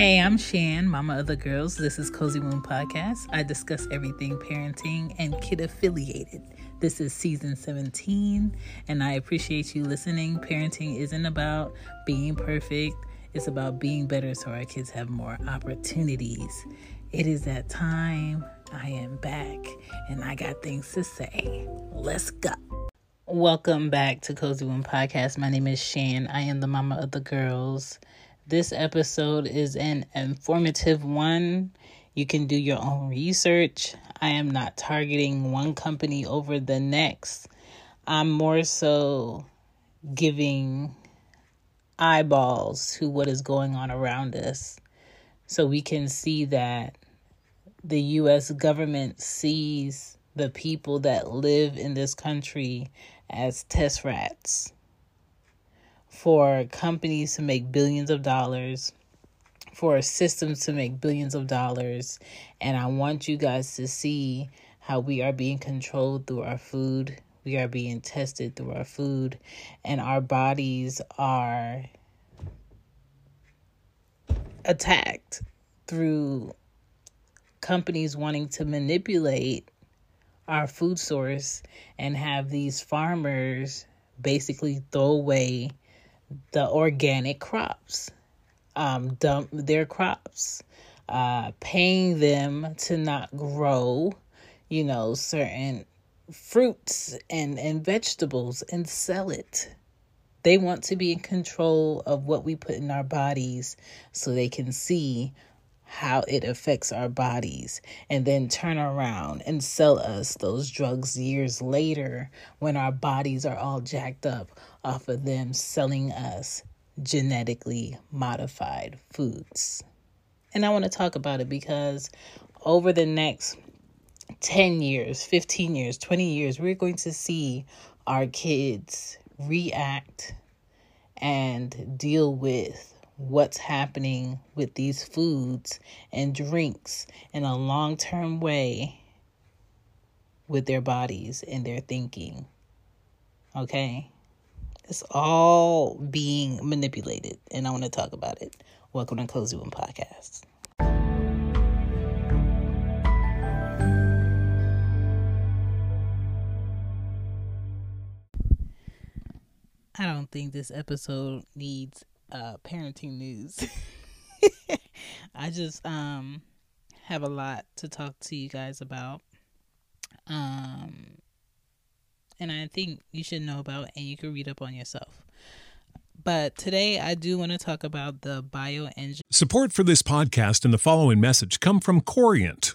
Hey, I'm Shan, Mama of the Girls. This is Cozy Womb Podcast. I discuss everything parenting and kid affiliated. This is season 17, and I appreciate you listening. Parenting isn't about being perfect, it's about being better so our kids have more opportunities. It is that time. I am back, and I got things to say. Let's go. Welcome back to Cozy Womb Podcast. My name is Shan. I am the mama of the girls. This episode is an informative one. You can do your own research. I am not targeting one company over the next. I'm more so giving eyeballs to what is going on around us so we can see that the US government sees the people that live in this country as test rats for companies to make billions of dollars, for systems to make billions of dollars. And I want you guys to see how we are being controlled through our food. We are being tested through our food, and our bodies are attacked through companies wanting to manipulate our food source and have these farmers basically throw away the organic crops, um, dump their crops, uh, paying them to not grow, you know, certain fruits and, and vegetables and sell it. They want to be in control of what we put in our bodies so they can see how it affects our bodies and then turn around and sell us those drugs years later when our bodies are all jacked up off of them selling us genetically modified foods. And I want to talk about it because over the next 10 years, 15 years, 20 years, we're going to see our kids react and deal with what's happening with these foods and drinks in a long term way with their bodies and their thinking. Okay? It's all being manipulated, and I want to talk about it. Welcome to Cozy Womb Podcast. I don't think this episode needs uh, parenting news. I just um have a lot to talk to you guys about. Um and I think you should know about and you can read up on yourself. But today I do want to talk about the bioengineering. Support for this podcast and the following message come from Corient.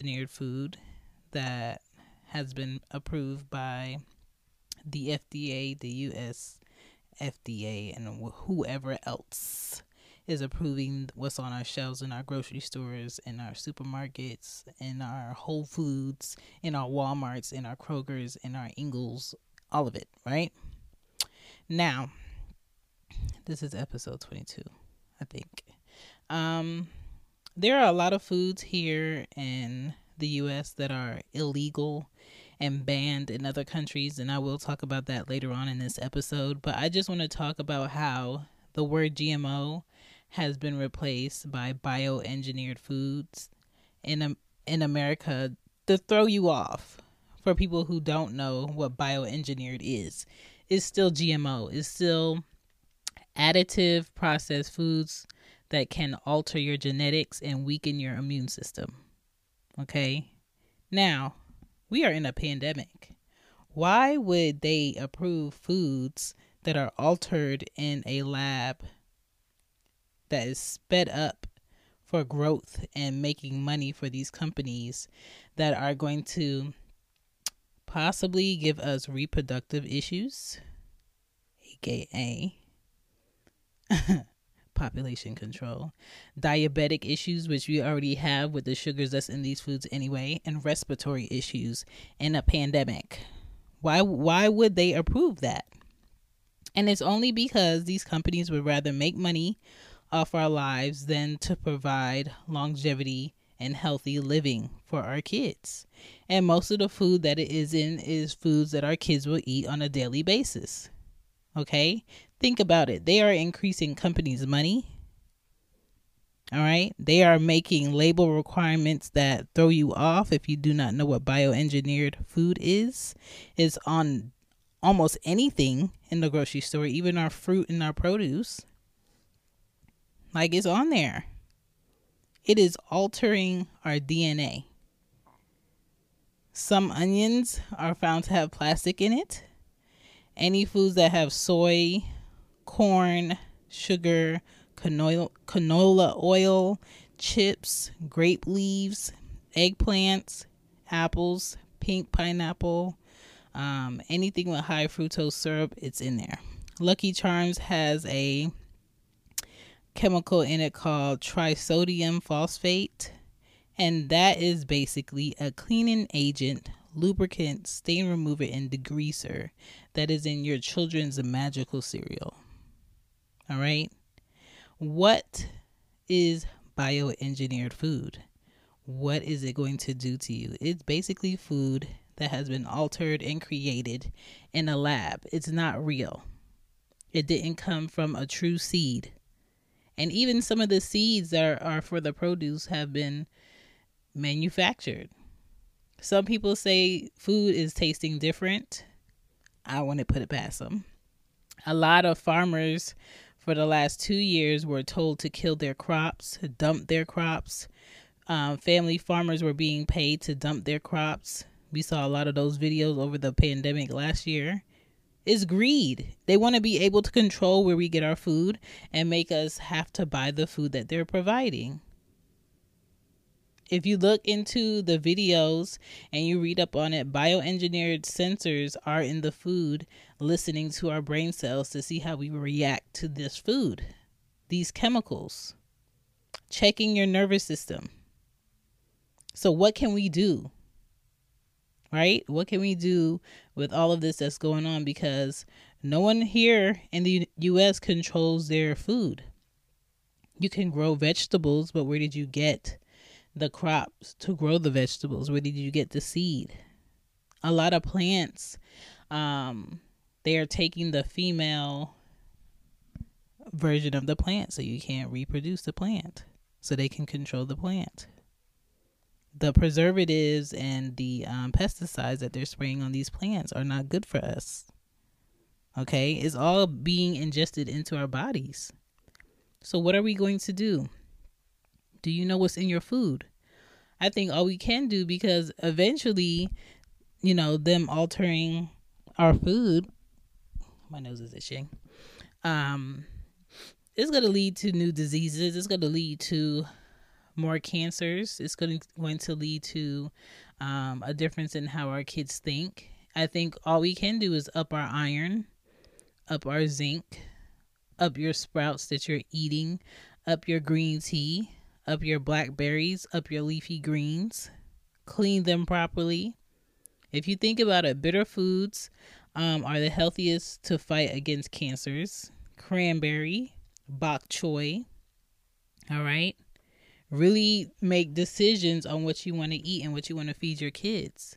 Engineered food that has been approved by the FDA, the US FDA, and whoever else is approving what's on our shelves in our grocery stores, in our supermarkets, in our Whole Foods, in our Walmarts, in our Krogers, in our Ingles, all of it, right? Now, this is episode 22, I think. Um, there are a lot of foods here in the US that are illegal and banned in other countries. And I will talk about that later on in this episode. But I just want to talk about how the word GMO has been replaced by bioengineered foods in in America to throw you off for people who don't know what bioengineered is. It's still GMO. It's still additive processed foods that can alter your genetics and weaken your immune system. Okay? Now, we are in a pandemic. Why would they approve foods that are altered in a lab that is sped up for growth and making money for these companies that are going to possibly give us reproductive issues, aka population control, diabetic issues, which we already have with the sugars that's in these foods anyway, and respiratory issues in a pandemic. Why why would they approve that? And it's only because these companies would rather make money off our lives than to provide longevity and healthy living for our kids. And most of the food that it is in is foods that our kids will eat on a daily basis. Okay? Think about it. They are increasing companies' money. All right? They are making label requirements that throw you off if you do not know what bioengineered food is. It's on almost anything in the grocery store, even our fruit and our produce. Like it's on there. It is altering our DNA. Some onions are found to have plastic in it. Any foods that have soy, corn, sugar, canola, canola oil, chips, grape leaves, eggplants, apples, pink pineapple, um, anything with high fructose syrup, it's in there. Lucky Charms has a chemical in it called trisodium phosphate, and that is basically a cleaning agent, lubricant, stain remover, and degreaser that is in your children's magical cereal. All right. What is bioengineered food? What is it going to do to you? It's basically food that has been altered and created in a lab. It's not real. It didn't come from a true seed. And even some of the seeds that are, are for the produce have been manufactured. Some people say food is tasting different. I want to put it past them. A lot of farmers for the last two years were told to kill their crops, dump their crops. Um, family farmers were being paid to dump their crops. We saw a lot of those videos over the pandemic last year. It's greed. They want to be able to control where we get our food and make us have to buy the food that they're providing if you look into the videos and you read up on it, bioengineered sensors are in the food listening to our brain cells to see how we react to this food, these chemicals, checking your nervous system. So, what can we do? Right? What can we do with all of this that's going on? Because no one here in the US controls their food. You can grow vegetables, but where did you get the crops to grow the vegetables? Where did you get the seed? A lot of plants, um, they are taking the female version of the plant so you can't reproduce the plant so they can control the plant the preservatives and the um, pesticides that they're spraying on these plants are not good for us okay it's all being ingested into our bodies so what are we going to do do you know what's in your food? I think all we can do because eventually, you know, them altering our food, my nose is itching. Um, it's going to lead to new diseases. It's going to lead to more cancers. It's going to going to lead to um, a difference in how our kids think. I think all we can do is up our iron, up our zinc, up your sprouts that you're eating, up your green tea, up your blackberries, up your leafy greens, clean them properly. If you think about it, bitter foods um, are the healthiest to fight against cancers. Cranberry, bok choy, all right. really make decisions on what you want to eat and what you want to feed your kids.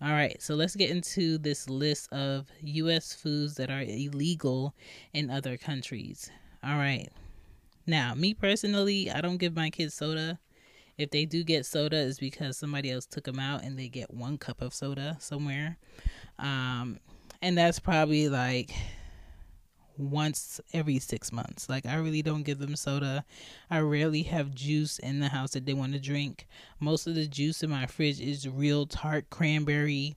All right, so let's get into this list of US foods that are illegal in other countries. All right. Now, me personally, I don't give my kids soda. If they do get soda, it's because somebody else took them out and they get one cup of soda somewhere. Um, and that's probably like once every six months. Like, I really don't give them soda. I rarely have juice in the house that they want to drink. Most of the juice in my fridge is real tart cranberry,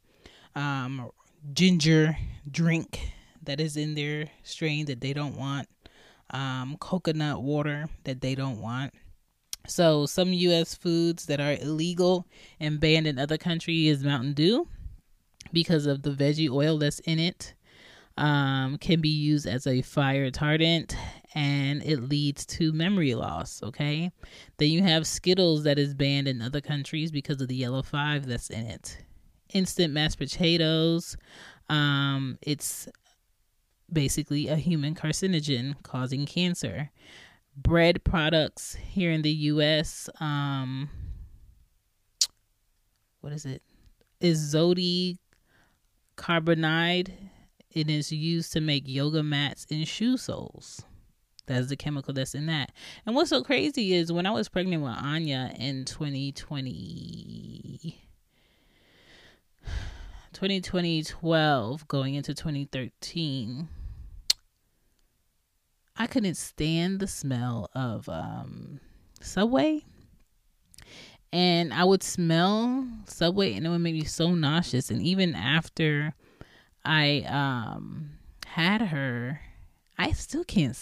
um, ginger drink that is in their strain that they don't want, um, coconut water that they don't want. So, some U.S. foods that are illegal and banned in other countries is Mountain Dew because of the veggie oil that's in it um, can be used as a fire retardant and it leads to memory loss. Okay. Then you have Skittles that is banned in other countries because of the yellow five that's in it. Instant mashed potatoes. Um, it's basically a human carcinogen causing cancer. Bread products here in the US. Um, what is it? Is Zodi carbonide it is used to make yoga mats and shoe soles. That's the chemical that's in that. And what's so crazy is when I was pregnant with Anya in 2020, 2012, going into 2013, I couldn't stand the smell of um, Subway. And I would smell Subway and it would make me so nauseous. And even after I um had her, I still can't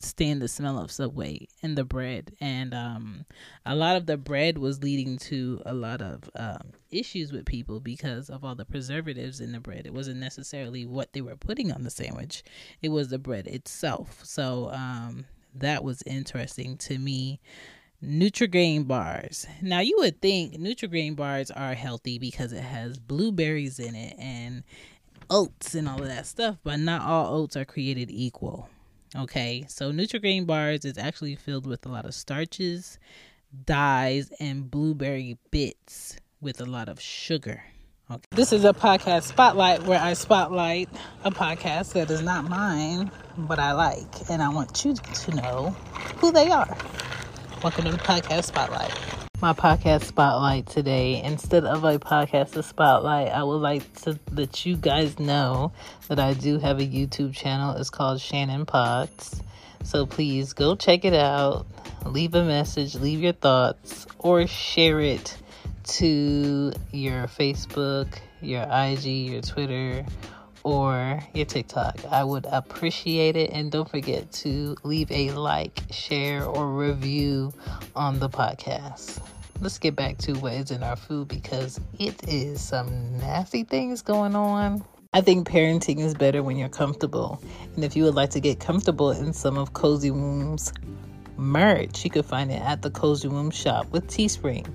stand the smell of Subway and the bread, and um, a lot of the bread was leading to a lot of um, issues with people because of all the preservatives in the bread. It wasn't necessarily what they were putting on the sandwich; it was the bread itself. So um, that was interesting to me. Nutrigrain bars. Now you would think Nutrigrain bars are healthy because it has blueberries in it and oats and all of that stuff, but not all oats are created equal. Okay, so Nutrigrain bars is actually filled with a lot of starches, dyes, and blueberry bits with a lot of sugar. Okay. This is a podcast spotlight where I spotlight a podcast that is not mine, but I like, and I want you to know who they are. Welcome to the podcast spotlight my podcast spotlight today. Instead of a podcast spotlight, I would like to let you guys know that I do have a YouTube channel. It's called Shannon Pods. So please go check it out. Leave a message, leave your thoughts, or share it to your Facebook, your IG, your Twitter, or your TikTok. I would appreciate it. And don't forget to leave a like, share, or review on the podcast let's get back to what is in our food because it is some nasty things going on. I think parenting is better when you're comfortable. And if you would like to get comfortable in some of Cozy Womb's merch, you can find it at the Cozy Womb shop with Teespring.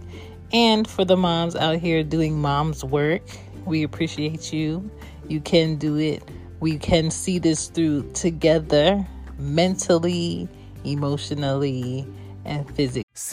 And for the moms out here doing mom's work, we appreciate you. You can do it. We can see this through together mentally, emotionally, and physically.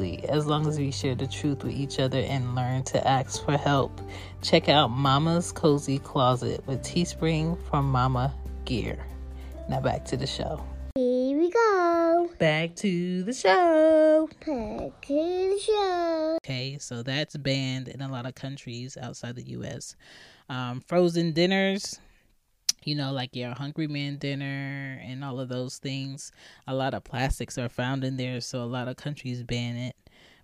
As long as we share the truth with each other and learn to ask for help, check out Mama's Cozy Closet with Teespring from Mama Gear. Now back to the show. Here we go. Back to the show. Back to the show. Okay, so that's banned in a lot of countries outside the U.S. Um, frozen dinners you know, like your Hungry Man dinner and all of those things. A lot of plastics are found in there, so a lot of countries ban it.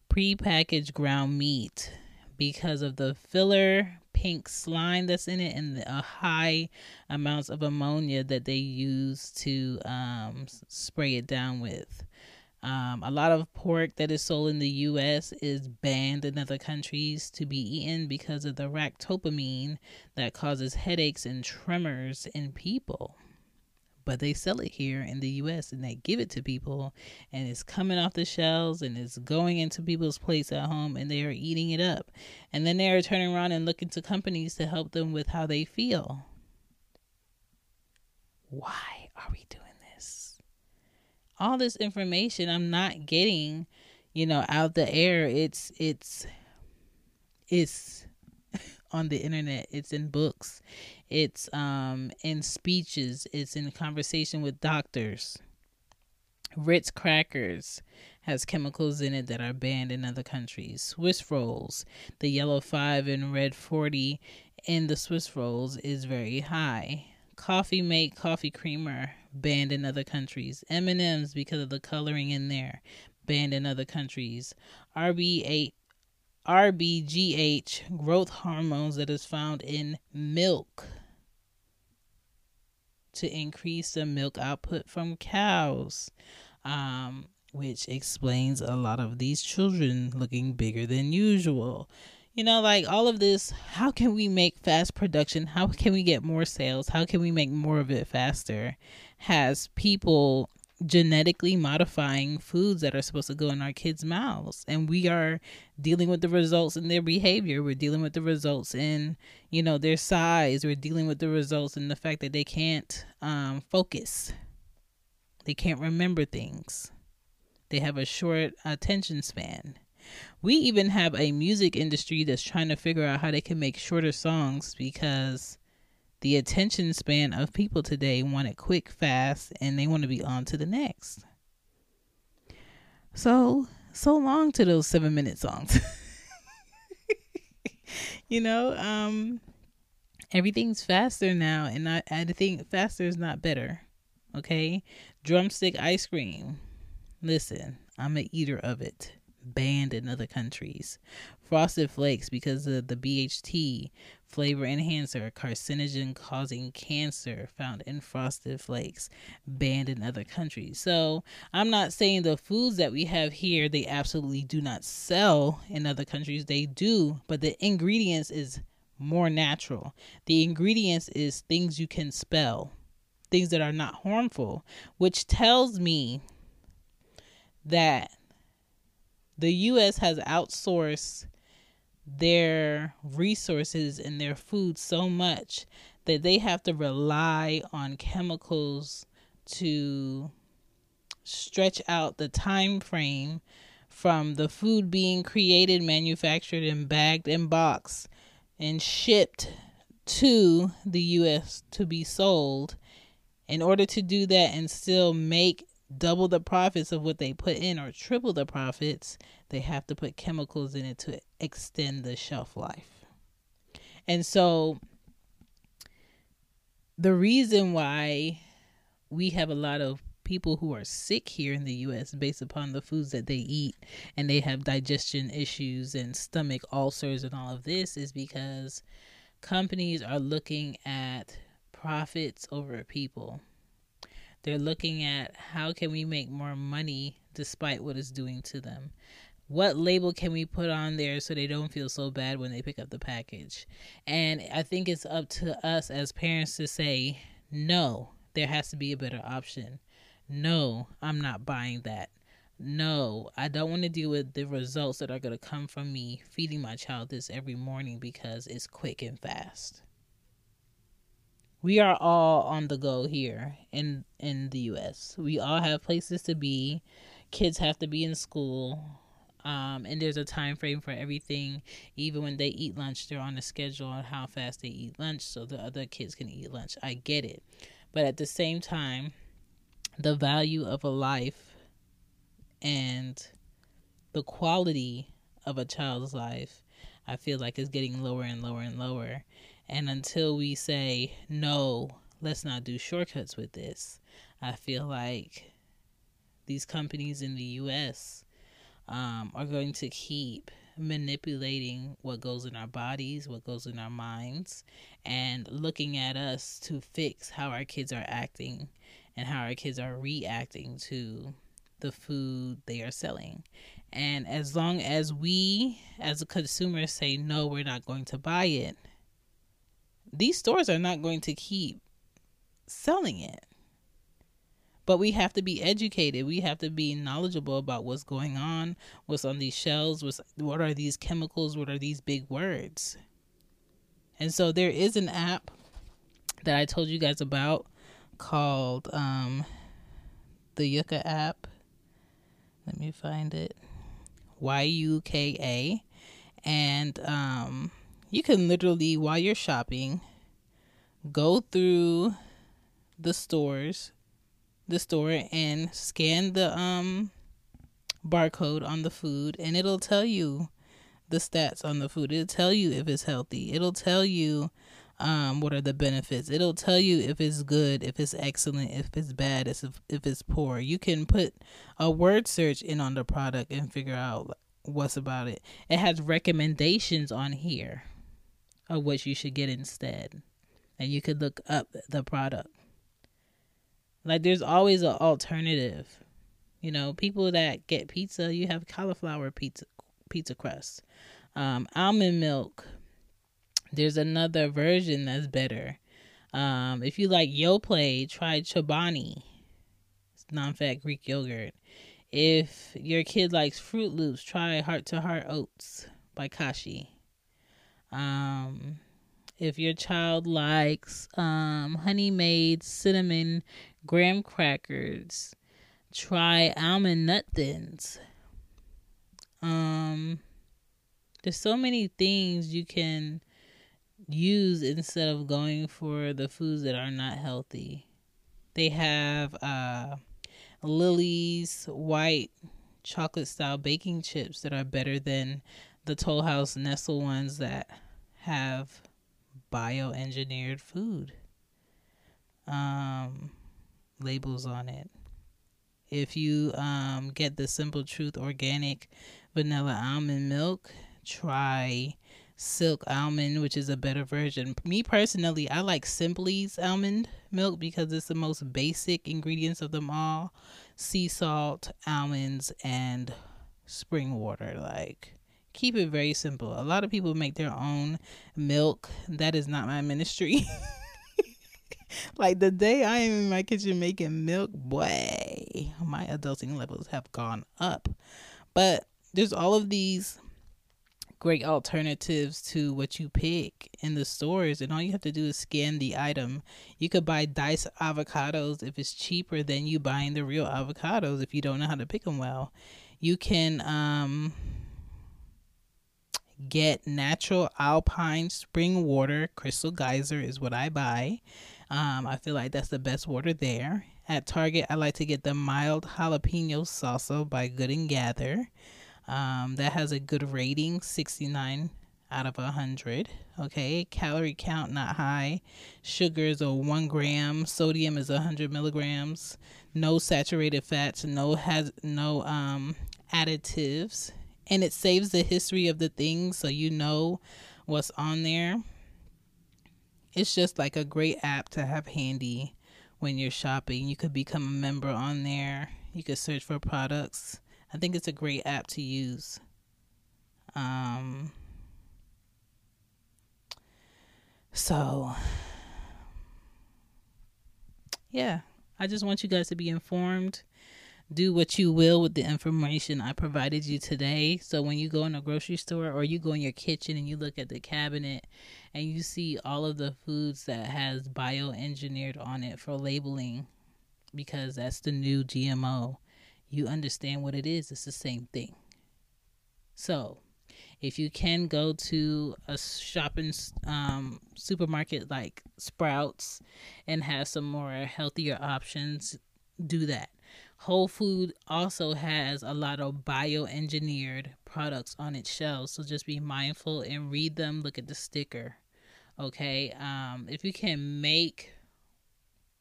Pre-packaged ground meat because of the filler pink slime that's in it and the uh, high amounts of ammonia that they use to um, spray it down with. Um, a lot of pork that is sold in the U.S. is banned in other countries to be eaten because of the ractopamine that causes headaches and tremors in people. But they sell it here in the U.S. and they give it to people, and it's coming off the shelves and it's going into people's plates at home, and they are eating it up. And then they are turning around and looking to companies to help them with how they feel. Why are we doing? All this information I'm not getting, you know, out the air. It's it's it's on the internet. It's in books. It's um in speeches. It's in conversation with doctors. Ritz crackers has chemicals in it that are banned in other countries. Swiss rolls, the yellow 5 and red 40 in the Swiss rolls is very high. Coffee mate coffee creamer banned in other countries. M&Ms because of the coloring in there banned in other countries. RB8 RBGH growth hormones that is found in milk to increase the milk output from cows, um, which explains a lot of these children looking bigger than usual you know like all of this how can we make fast production how can we get more sales how can we make more of it faster has people genetically modifying foods that are supposed to go in our kids mouths. And we are dealing with the results in their behavior. We're dealing with the results in you know their size. We're dealing with the results in the fact that they can't um, focus. They can't remember things. They have a short attention span. We even have a music industry that's trying to figure out how they can make shorter songs because the attention span of people today want it quick, fast, and they want to be on to the next. So, so long to those seven minute songs. you know, um, everything's faster now, and I, I think faster is not better. Okay, drumstick ice cream. Listen, I'm an eater of it banned in other countries. Frosted Flakes, because of the BHT flavor enhancer, carcinogen causing cancer found in Frosted Flakes, banned in other countries. So I'm not saying the foods that we have here, they absolutely do not sell in other countries. They do, but the ingredients is more natural. The ingredients is things you can spell, things that are not harmful, which tells me that the US has outsourced their resources and their food so much that they have to rely on chemicals to stretch out the time frame from the food being created, manufactured, and bagged and boxed and shipped to the US to be sold. In order to do that and still make double the profits of what they put in or triple the profits, they have to put chemicals in it to extend the shelf life. And so the reason why we have a lot of people who are sick here in the US based upon the foods that they eat and they have digestion issues and stomach ulcers and all of this is because companies are looking at profits over people they're looking at how can we make more money despite what it's doing to them. What label can we put on there so they don't feel so bad when they pick up the package? And I think it's up to us as parents to say, no, there has to be a better option. No, I'm not buying that. No, I don't want to deal with the results that are going to come from me feeding my child this every morning because it's quick and fast we are all on the go here in in the US. We all have places to be. Kids have to be in school. Um, and there's a time frame for everything. Even when they eat lunch, they're on a schedule on how fast they eat lunch so the other kids can eat lunch. I get it. But at the same time, the value of a life and the quality of a child's life, I feel like is getting lower and lower and lower. And until we say, no, let's not do shortcuts with this, I feel like these companies in the US um, are going to keep manipulating what goes in our bodies, what goes in our minds, and looking at us to fix how our kids are acting and how our kids are reacting to the food they are selling. And as long as we, as a consumer, say, no, we're not going to buy it, these stores are not going to keep selling it. But we have to be educated. We have to be knowledgeable about what's going on, what's on these shelves, what's, what are these chemicals, what are these big words. And so there is an app that I told you guys about called um, the Yuka app. Let me find it. Y U K A. And um, you can literally, while you're shopping, go through the stores, the store, and scan the um barcode on the food, and it'll tell you the stats on the food. It'll tell you if it's healthy. It'll tell you um, what are the benefits. It'll tell you if it's good, if it's excellent, if it's bad, if if it's poor. You can put a word search in on the product and figure out what's about it. It has recommendations on here of what you should get instead, and you could look up the product. Like there's always an alternative. You know, people that get pizza, you have cauliflower pizza pizza crust. Um, almond milk there's another version that's better. Um, if you like Yoplait, try Chobani. It's non-fat Greek yogurt. If your kid likes Froot Loops, try Heart to Heart Oats by Kashi. Um, if your child likes um, Honey Maid cinnamon graham crackers, try almond nut thins. Um, there's so many things you can use instead of going for the foods that are not healthy. They have uh, Lily's white chocolate style baking chips that are better than the Toll House Nestle ones that have bioengineered food um, labels on it. If you um, get the Simple Truth organic vanilla almond milk, try silk almond, which is a better version. Me personally, I like Simply's almond milk because it's the most basic ingredients of them all sea salt, almonds, and spring water. Like, keep it very simple. A lot of people make their own milk. That is not my ministry. like the day I am in my kitchen making milk, boy, my adulting levels have gone up. But there's all of these great alternatives to what you pick in the stores and all you have to do is scan the item you could buy diced avocados if it's cheaper than you buying the real avocados if you don't know how to pick them well you can um, get natural alpine spring water crystal geyser is what i buy um, i feel like that's the best water there at target i like to get the mild jalapeno salsa by good and gather um, that has a good rating, 69 out of 100. Okay, calorie count not high. Sugars are 1 gram. Sodium is 100 milligrams. No saturated fats. No has no um, additives. And it saves the history of the things so you know what's on there. It's just like a great app to have handy when you're shopping. You could become a member on there. You could search for products I think it's a great app to use. Um, so, yeah, I just want you guys to be informed. Do what you will with the information I provided you today. So, when you go in a grocery store or you go in your kitchen and you look at the cabinet and you see all of the foods that has bioengineered on it for labeling, because that's the new GMO you understand what it is. It's the same thing. So, if you can go to a shopping um, supermarket like Sprouts and have some more healthier options, do that. Whole Food also has a lot of bioengineered products on its shelves, so just be mindful and read them. Look at the sticker. Okay, um, if you can make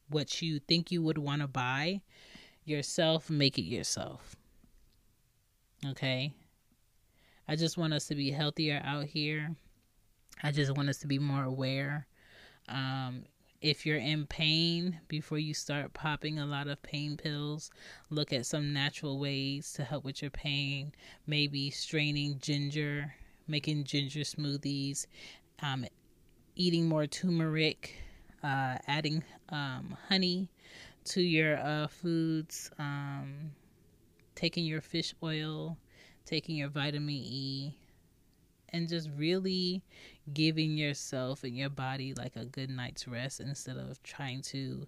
what you think you would want to buy, yourself, make it yourself. Okay? I just want us to be healthier out here. I just want us to be more aware. Um, if you're in pain, before you start popping a lot of pain pills, look at some natural ways to help with your pain. Maybe straining ginger, making ginger smoothies, um, eating more turmeric, uh, adding um, honey to your uh, foods, um, taking your fish oil, taking your vitamin E, and just really giving yourself and your body like a good night's rest instead of trying to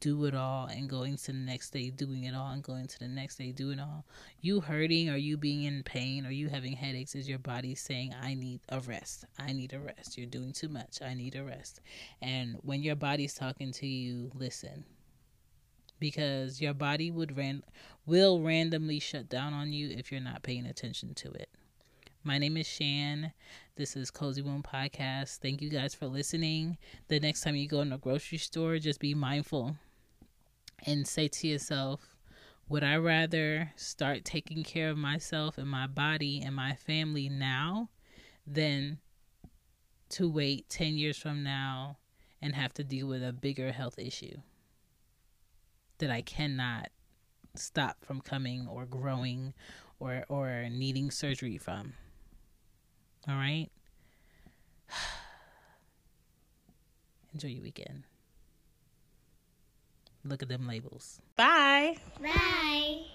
do it all and going to the next day doing it all and going to the next day doing it all. You hurting or you being in pain or you having headaches is your body saying i need a rest. I need a rest. You're doing too much. I need a rest. And when your body's talking to you listen. Because your body would ran will randomly shut down on you if you're not paying attention to it my name is Shan. This is Cozy Womb Podcast. Thank you guys for listening. The next time you go in a grocery store, just be mindful and say to yourself, would I rather start taking care of myself and my body and my family now than to wait 10 years from now and have to deal with a bigger health issue that I cannot stop from coming or growing or or needing surgery from? All right. Enjoy your weekend. Look at them labels. Bye. Bye.